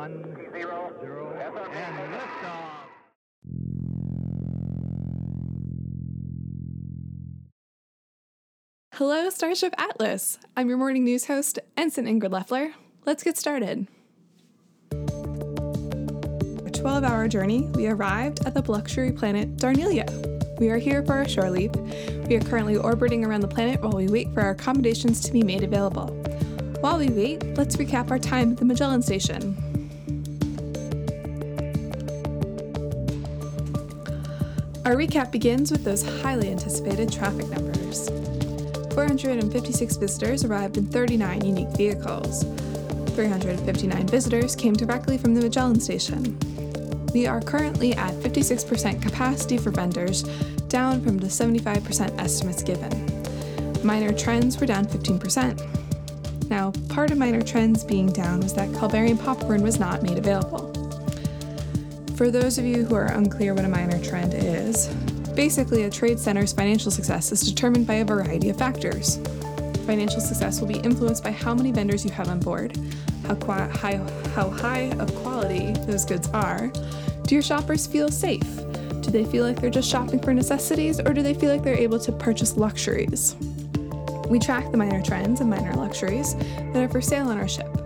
One, Zero. zero, and liftoff. Hello, Starship Atlas. I'm your morning news host, Ensign Ingrid Leffler. Let's get started. A 12 hour journey, we arrived at the luxury planet Darneela. We are here for our shore leave. We are currently orbiting around the planet while we wait for our accommodations to be made available. While we wait, let's recap our time at the Magellan Station. Our recap begins with those highly anticipated traffic numbers. 456 visitors arrived in 39 unique vehicles. 359 visitors came directly from the Magellan Station. We are currently at 56% capacity for vendors, down from the 75% estimates given. Minor trends were down 15%. Now, part of minor trends being down was that Calvarian popcorn was not made available. For those of you who are unclear what a minor trend is, basically a trade center's financial success is determined by a variety of factors. Financial success will be influenced by how many vendors you have on board, how, qua- high, how high of quality those goods are. Do your shoppers feel safe? Do they feel like they're just shopping for necessities, or do they feel like they're able to purchase luxuries? We track the minor trends and minor luxuries that are for sale on our ship.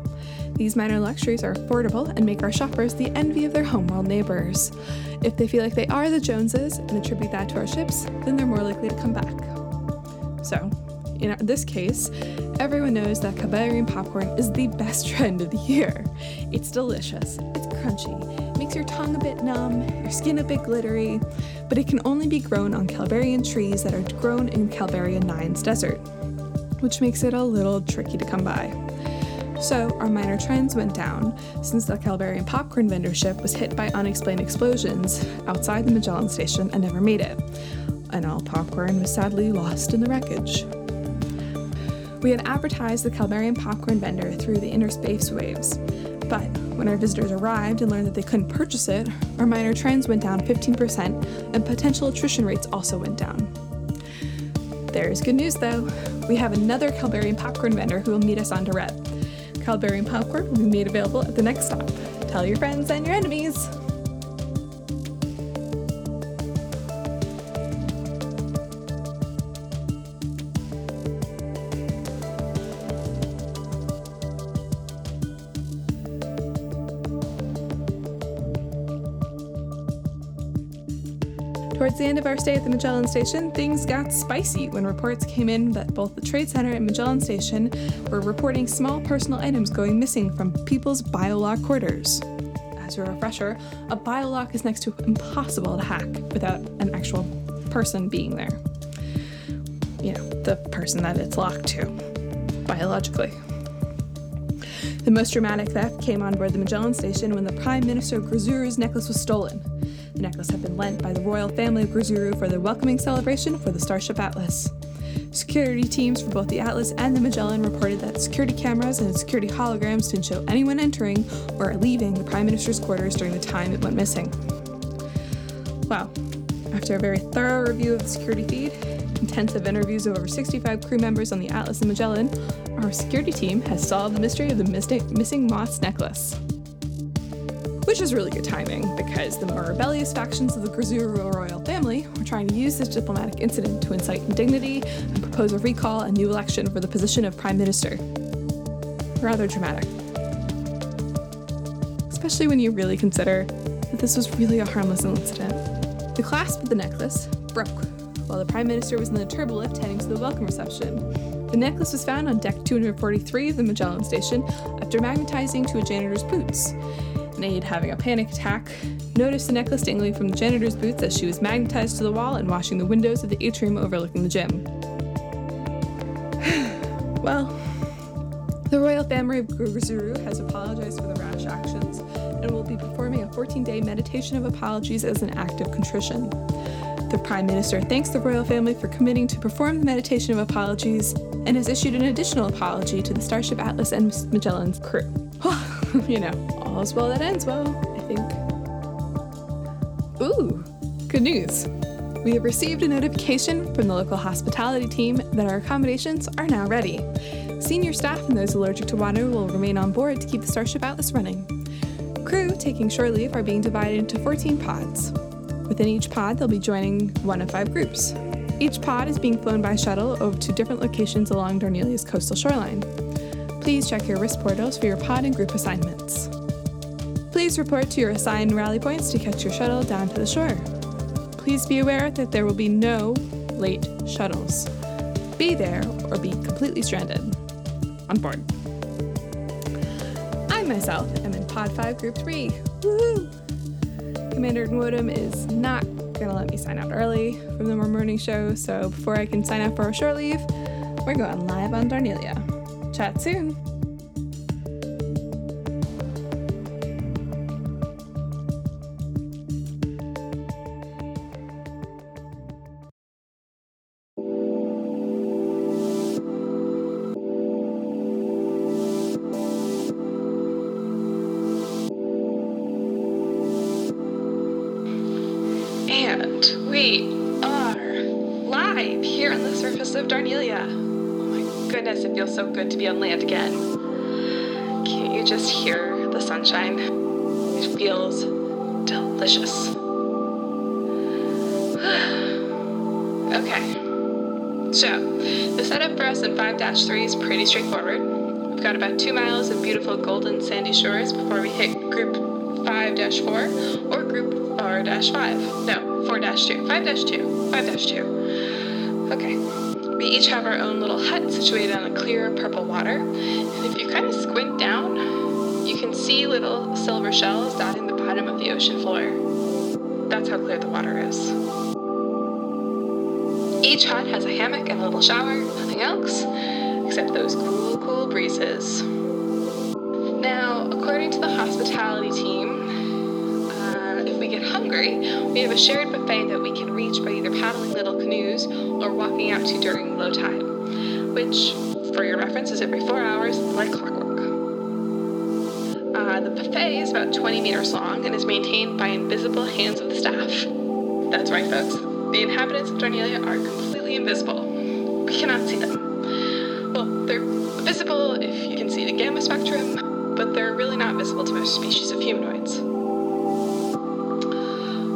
These minor luxuries are affordable and make our shoppers the envy of their homeworld neighbors. If they feel like they are the Joneses and attribute that to our ships, then they're more likely to come back. So, in this case, everyone knows that Calvarian popcorn is the best trend of the year. It's delicious, it's crunchy, makes your tongue a bit numb, your skin a bit glittery, but it can only be grown on Calvarian trees that are grown in Calvarian Nines desert, which makes it a little tricky to come by. So, our minor trends went down since the Calvarian popcorn vendor ship was hit by unexplained explosions outside the Magellan station and never made it. And all popcorn was sadly lost in the wreckage. We had advertised the Calvarian popcorn vendor through the inner space waves, but when our visitors arrived and learned that they couldn't purchase it, our minor trends went down 15% and potential attrition rates also went down. There's good news though. We have another Calvarian popcorn vendor who will meet us on Dorette. Calvarian popcorn will be made available at the next stop. Tell your friends and your enemies. Towards the end of our stay at the Magellan Station, things got spicy when reports came in that both the Trade Center and Magellan Station were reporting small personal items going missing from people's biolock quarters. As a refresher, a biolock is next to impossible to hack without an actual person being there. You know, the person that it's locked to, biologically. The most dramatic theft came on board the Magellan Station when the Prime Minister Grazuru's necklace was stolen. The necklace had been lent by the royal family of Grazuru for their welcoming celebration for the Starship Atlas. Security teams for both the Atlas and the Magellan reported that security cameras and security holograms didn't show anyone entering or leaving the Prime Minister's quarters during the time it went missing. Well, after a very thorough review of the security feed, intensive interviews of over 65 crew members on the Atlas and Magellan, our security team has solved the mystery of the missing Moiss necklace. Which is really good timing, because the more rebellious factions of the Grazuru royal family were trying to use this diplomatic incident to incite indignity and propose a recall and new election for the position of Prime Minister. Rather dramatic. Especially when you really consider that this was really a harmless incident. The clasp of the necklace broke while the Prime Minister was in the turbolift heading to the welcome reception. The necklace was found on deck 243 of the Magellan Station after magnetizing to a janitor's boots. An aide having a panic attack noticed the necklace dangling from the janitor's boots as she was magnetized to the wall and washing the windows of the atrium overlooking the gym. well, the royal family of Gurgazuru has apologized for the rash actions and will be performing a 14 day meditation of apologies as an act of contrition. The Prime Minister thanks the royal family for committing to perform the meditation of apologies and has issued an additional apology to the Starship Atlas and Magellan's crew. you know, all's well that ends well, I think. Ooh, good news. We have received a notification from the local hospitality team that our accommodations are now ready. Senior staff and those allergic to water will remain on board to keep the Starship Atlas running. crew taking shore leave are being divided into 14 pods. Within each pod, they'll be joining one of five groups. Each pod is being flown by shuttle over to different locations along Darneela's coastal shoreline. Please check your wrist portals for your pod and group assignments. Please report to your assigned rally points to catch your shuttle down to the shore. Please be aware that there will be no late shuttles. Be there or be completely stranded. On board. I myself am in Pod 5 Group 3. Woohoo! Commander Nwodum is not to let me sign out early from the morning show, so before I can sign up for a shore leave, we're going live on Darneela. Chat soon! 5 3 is pretty straightforward. We've got about two miles of beautiful golden sandy shores before we hit group 5 4 or group 4 5. No, 4 2. 5 2. 5 2. Okay. We each have our own little hut situated on a clear purple water. And if you kind of squint down, you can see little silver shells dotting the bottom of the ocean floor. That's how clear the water is. Each hut has a hammock and a little shower, nothing else, except those cool, cool breezes. Now, according to the hospitality team, uh, if we get hungry, we have a shared buffet that we can reach by either paddling little canoes or walking out to during low tide, which, for your reference, is every four hours like clockwork. Uh, the buffet is about 20 meters long and is maintained by invisible hands of the staff. That's right, folks. The inhabitants of Darneela are completely invisible. We cannot see them. Well, they're visible if you can see the gamma spectrum, but they're really not visible to most species of humanoids.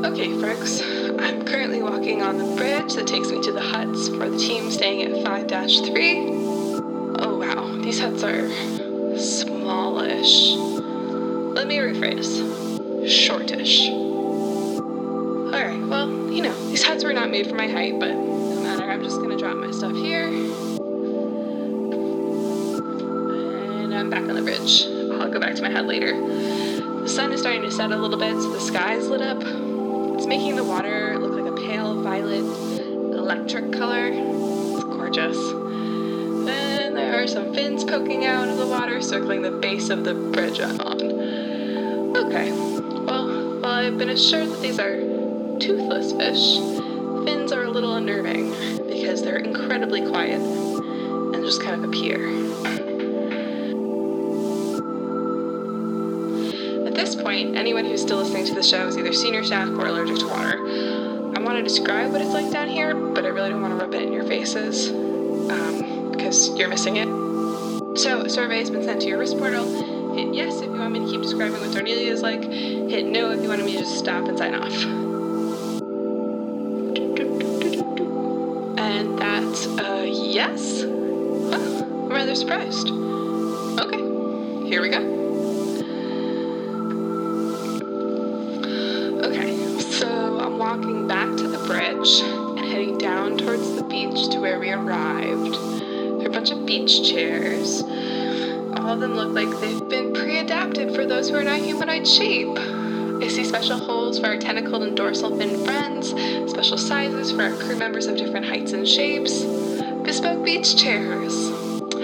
Okay, folks, I'm currently walking on the bridge that takes me to the huts for the team staying at 5 3. Oh wow, these huts are smallish. Let me rephrase shortish. Not made for my height, but no matter, I'm just gonna drop my stuff here. And I'm back on the bridge. I'll go back to my hut later. The sun is starting to set a little bit, so the sky's lit up. It's making the water look like a pale violet electric color. It's gorgeous. Then there are some fins poking out of the water, circling the base of the bridge I'm on. Okay, well, while I've been assured that these are toothless fish, little unnerving because they're incredibly quiet and just kind of appear. At this point, anyone who's still listening to the show is either senior staff or allergic to water. I want to describe what it's like down here, but I really don't want to rub it in your faces um, because you're missing it. So, a survey has been sent to your wrist portal. Hit yes if you want me to keep describing what Darneela is like. Hit no if you want me to just stop and sign off. That's a yes? Huh, I'm rather surprised. Okay, here we go. Okay, so I'm walking back to the bridge and heading down towards the beach to where we arrived. There are a bunch of beach chairs. All of them look like they've been pre adapted for those who are not humanoid shape. Special holes for our tentacled and dorsal fin friends, special sizes for our crew members of different heights and shapes. Bespoke beach chairs.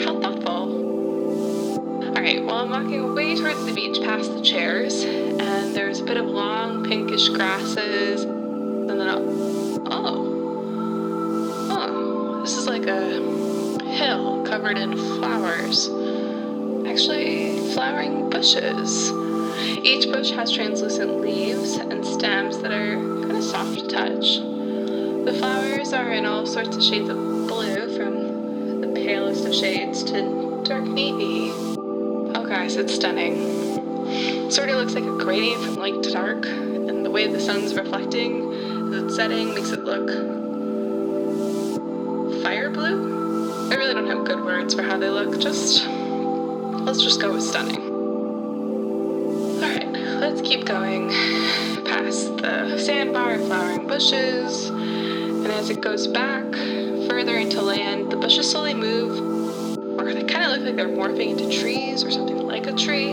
How thoughtful. Alright, well, I'm walking away towards the beach past the chairs, and there's a bit of long pinkish grasses, and then a. Oh. Oh. This is like a hill covered in flowers. Actually, flowering bushes. Each bush has translucent leaves and stems that are kind of soft to touch. The flowers are in all sorts of shades of blue, from the palest of shades to dark navy. Oh, guys, it's stunning. Sort of looks like a gradient from light to dark, and the way the sun's reflecting as it's setting makes it look fire blue. I really don't have good words for how they look, just let's just go with stunning. Let's keep going past the sandbar, flowering bushes, and as it goes back further into land, the bushes slowly move, or they kind of look like they're morphing into trees or something like a tree.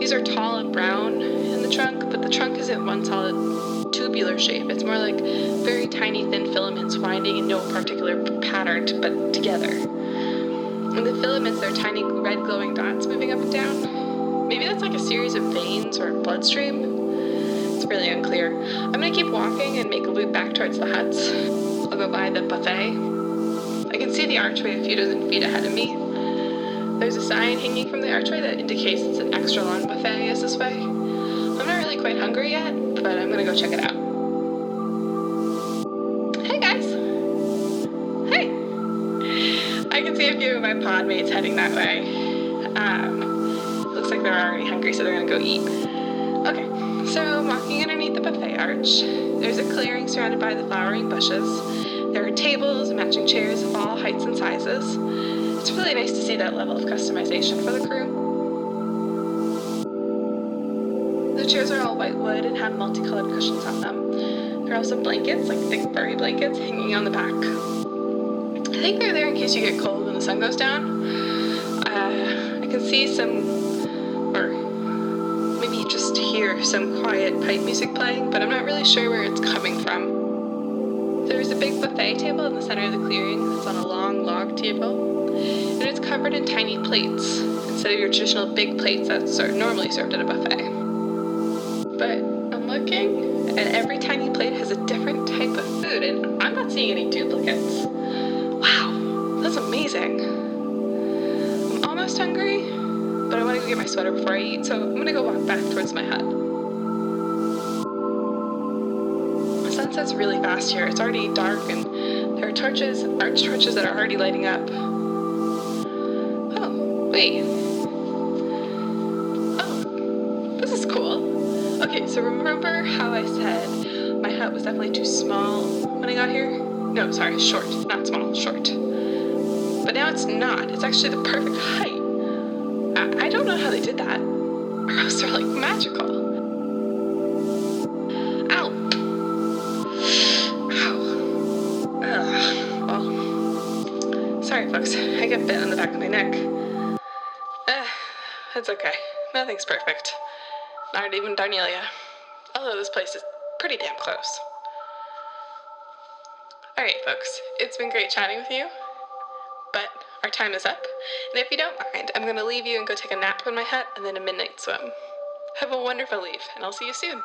These are tall and brown in the trunk, but the trunk isn't one solid tubular shape. It's more like very tiny thin filaments winding in no particular pattern but together. And the filaments are tiny red glowing dots moving up and down. Series of veins or bloodstream. It's really unclear. I'm gonna keep walking and make a loop back towards the huts. I'll go by the buffet. I can see the archway a few dozen feet ahead of me. There's a sign hanging from the archway that indicates it's an extra long buffet is this way. I'm not really quite hungry yet, but I'm gonna go check it out. Hey guys! Hey! I can see a few of my pod mates heading that way. Um, like they're already hungry, so they're gonna go eat. Okay, so walking underneath the buffet arch. There's a clearing surrounded by the flowering bushes. There are tables and matching chairs of all heights and sizes. It's really nice to see that level of customization for the crew. The chairs are all white wood and have multicolored cushions on them. There are also blankets, like thick furry blankets, hanging on the back. I think they're there in case you get cold when the sun goes down. Uh, I can see some, hear some quiet pipe music playing, but I'm not really sure where it's coming from. There's a big buffet table in the center of the clearing. It's on a long log table, and it's covered in tiny plates instead of your traditional big plates that's normally served at a buffet. But I'm looking, and every tiny plate has a different type of food, and I'm not seeing any duplicates. Wow, that's amazing. Get my sweater before I eat, so I'm gonna go walk back towards my hut. The sunset's really fast here. It's already dark, and there are torches, arch torches that are already lighting up. Oh, wait. Oh, this is cool. Okay, so remember how I said my hut was definitely too small when I got here? No, sorry, short, not small, short. But now it's not. It's actually the perfect height. I, don't know how they did that. Or they're like magical. Ow. Ow. Ugh. Well, sorry, folks. I got bit on the back of my neck. Uh, it's okay. Nothing's perfect. Not even Darneela. Although this place is pretty damn close. Alright, folks. It's been great chatting with you. But our time is up. And if you don't mind, I'm going to leave you and go take a nap in my hut and then a midnight swim. Have a wonderful leave, and I'll see you soon.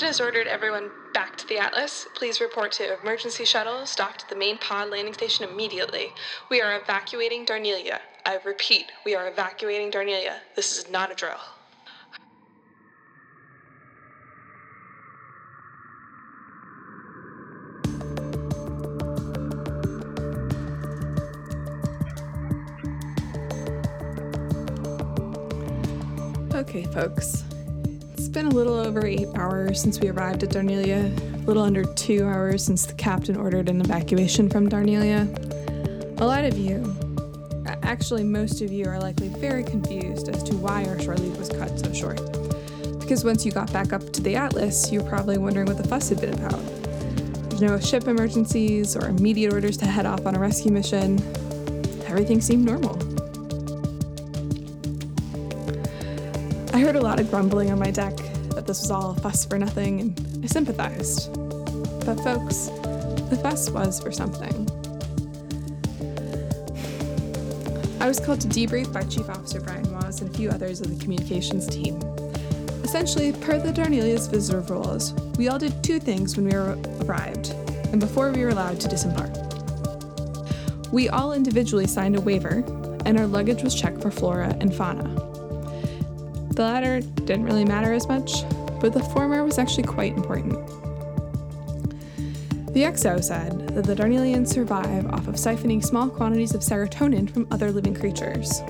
Has ordered everyone back to the Atlas. Please report to emergency shuttles docked at the main pod landing station immediately. We are evacuating Darneela. I repeat, we are evacuating Darneela. This is not a drill. Okay, folks. It's been a little over eight hours since we arrived at Darneela, a little under two hours since the captain ordered an evacuation from Darneela. A lot of you, actually, most of you, are likely very confused as to why our shore leave was cut so short. Because once you got back up to the Atlas, you were probably wondering what the fuss had been about. There's no ship emergencies or immediate orders to head off on a rescue mission. Everything seemed normal. I heard a lot of grumbling on my deck that this was all a fuss for nothing, and I sympathized. But, folks, the fuss was for something. I was called to debrief by Chief Officer Brian Waz and a few others of the communications team. Essentially, per the Darneela's visitor rules, we all did two things when we arrived and before we were allowed to disembark. We all individually signed a waiver, and our luggage was checked for flora and fauna. The latter didn't really matter as much, but the former was actually quite important. The XO said that the Darnelians survive off of siphoning small quantities of serotonin from other living creatures.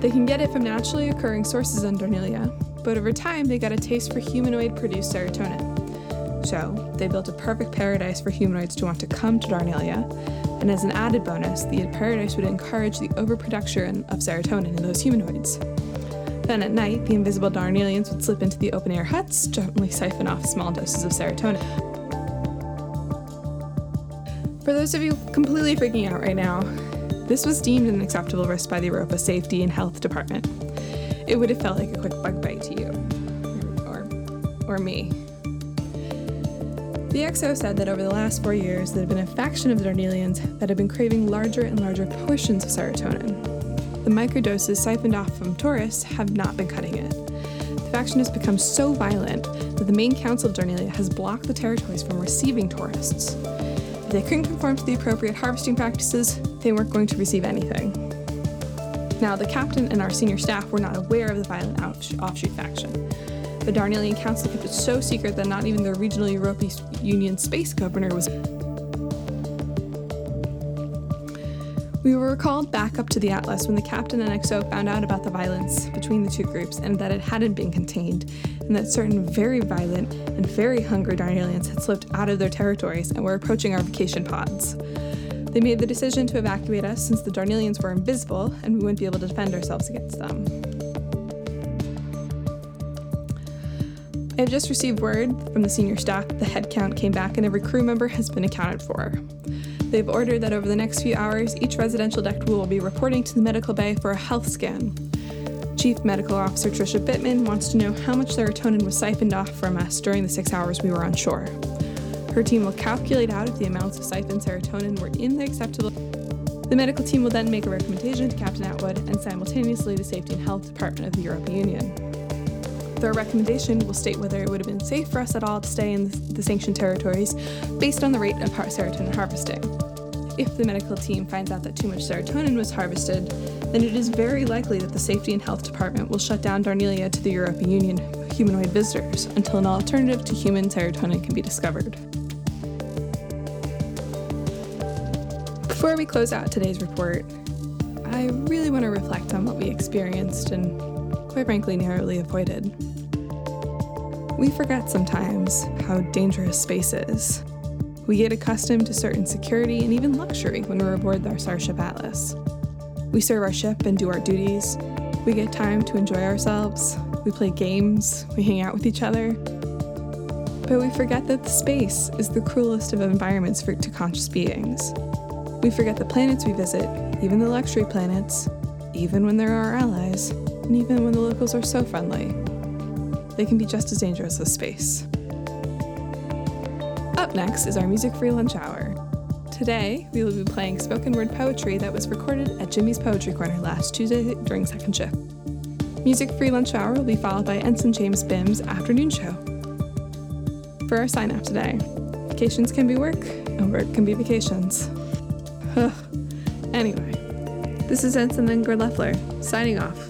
They can get it from naturally occurring sources on Darneela, but over time they got a taste for humanoid produced serotonin. So, they built a perfect paradise for humanoids to want to come to Darneela, and as an added bonus, the paradise would encourage the overproduction of serotonin in those humanoids. Then at night, the invisible Darnelians would slip into the open air huts, gently siphon off small doses of serotonin. For those of you completely freaking out right now, this was deemed an acceptable risk by the Europa Safety and Health Department. It would have felt like a quick bug bite to you, or, or me. The XO said that over the last four years, there had been a faction of the Darnelians that had been craving larger and larger portions of serotonin. The microdoses siphoned off from tourists have not been cutting it. The faction has become so violent that the main council of Darneela has blocked the territories from receiving tourists. If they couldn't conform to the appropriate harvesting practices, they weren't going to receive anything. Now, the captain and our senior staff were not aware of the violent offshoot faction. The Darnelian Council kept it so secret that not even the regional European Union space governor was. We were recalled back up to the Atlas when the captain and XO found out about the violence between the two groups and that it hadn't been contained, and that certain very violent and very hungry Darnelians had slipped out of their territories and were approaching our vacation pods. They made the decision to evacuate us since the Darnelians were invisible and we wouldn't be able to defend ourselves against them. I have just received word from the senior staff that the head count came back and every crew member has been accounted for. They've ordered that over the next few hours, each residential deck will be reporting to the medical bay for a health scan. Chief Medical Officer Trisha Bittman wants to know how much serotonin was siphoned off from us during the six hours we were on shore. Her team will calculate out if the amounts of siphoned serotonin were in the acceptable. The medical team will then make a recommendation to Captain Atwood and simultaneously the Safety and Health Department of the European Union. Their recommendation will state whether it would have been safe for us at all to stay in the sanctioned territories based on the rate of serotonin harvesting. If the medical team finds out that too much serotonin was harvested, then it is very likely that the Safety and Health Department will shut down Darneela to the European Union humanoid visitors until an alternative to human serotonin can be discovered. Before we close out today's report, I really want to reflect on what we experienced and, quite frankly, narrowly avoided. We forget sometimes how dangerous space is. We get accustomed to certain security and even luxury when we're aboard our Starship Atlas. We serve our ship and do our duties. We get time to enjoy ourselves. We play games. We hang out with each other. But we forget that the space is the cruelest of environments for to conscious beings. We forget the planets we visit, even the luxury planets, even when they're our allies, and even when the locals are so friendly they can be just as dangerous as space. Up next is our music free lunch hour. Today, we will be playing spoken word poetry that was recorded at Jimmy's Poetry Corner last Tuesday during second shift. Music free lunch hour will be followed by Ensign James Bim's afternoon show. For our sign off today, vacations can be work, and work can be vacations. anyway, this is Ensign Ingrid Leffler, signing off.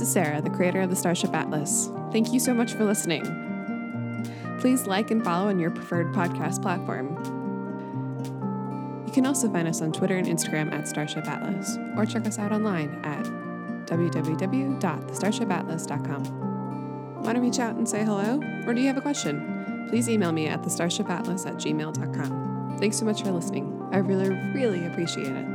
This is Sarah, the creator of the Starship Atlas. Thank you so much for listening. Please like and follow on your preferred podcast platform. You can also find us on Twitter and Instagram at Starship Atlas, or check us out online at www.thestarshipatlas.com. Want to reach out and say hello? Or do you have a question? Please email me at thestarshipatlas at gmail.com. Thanks so much for listening. I really, really appreciate it.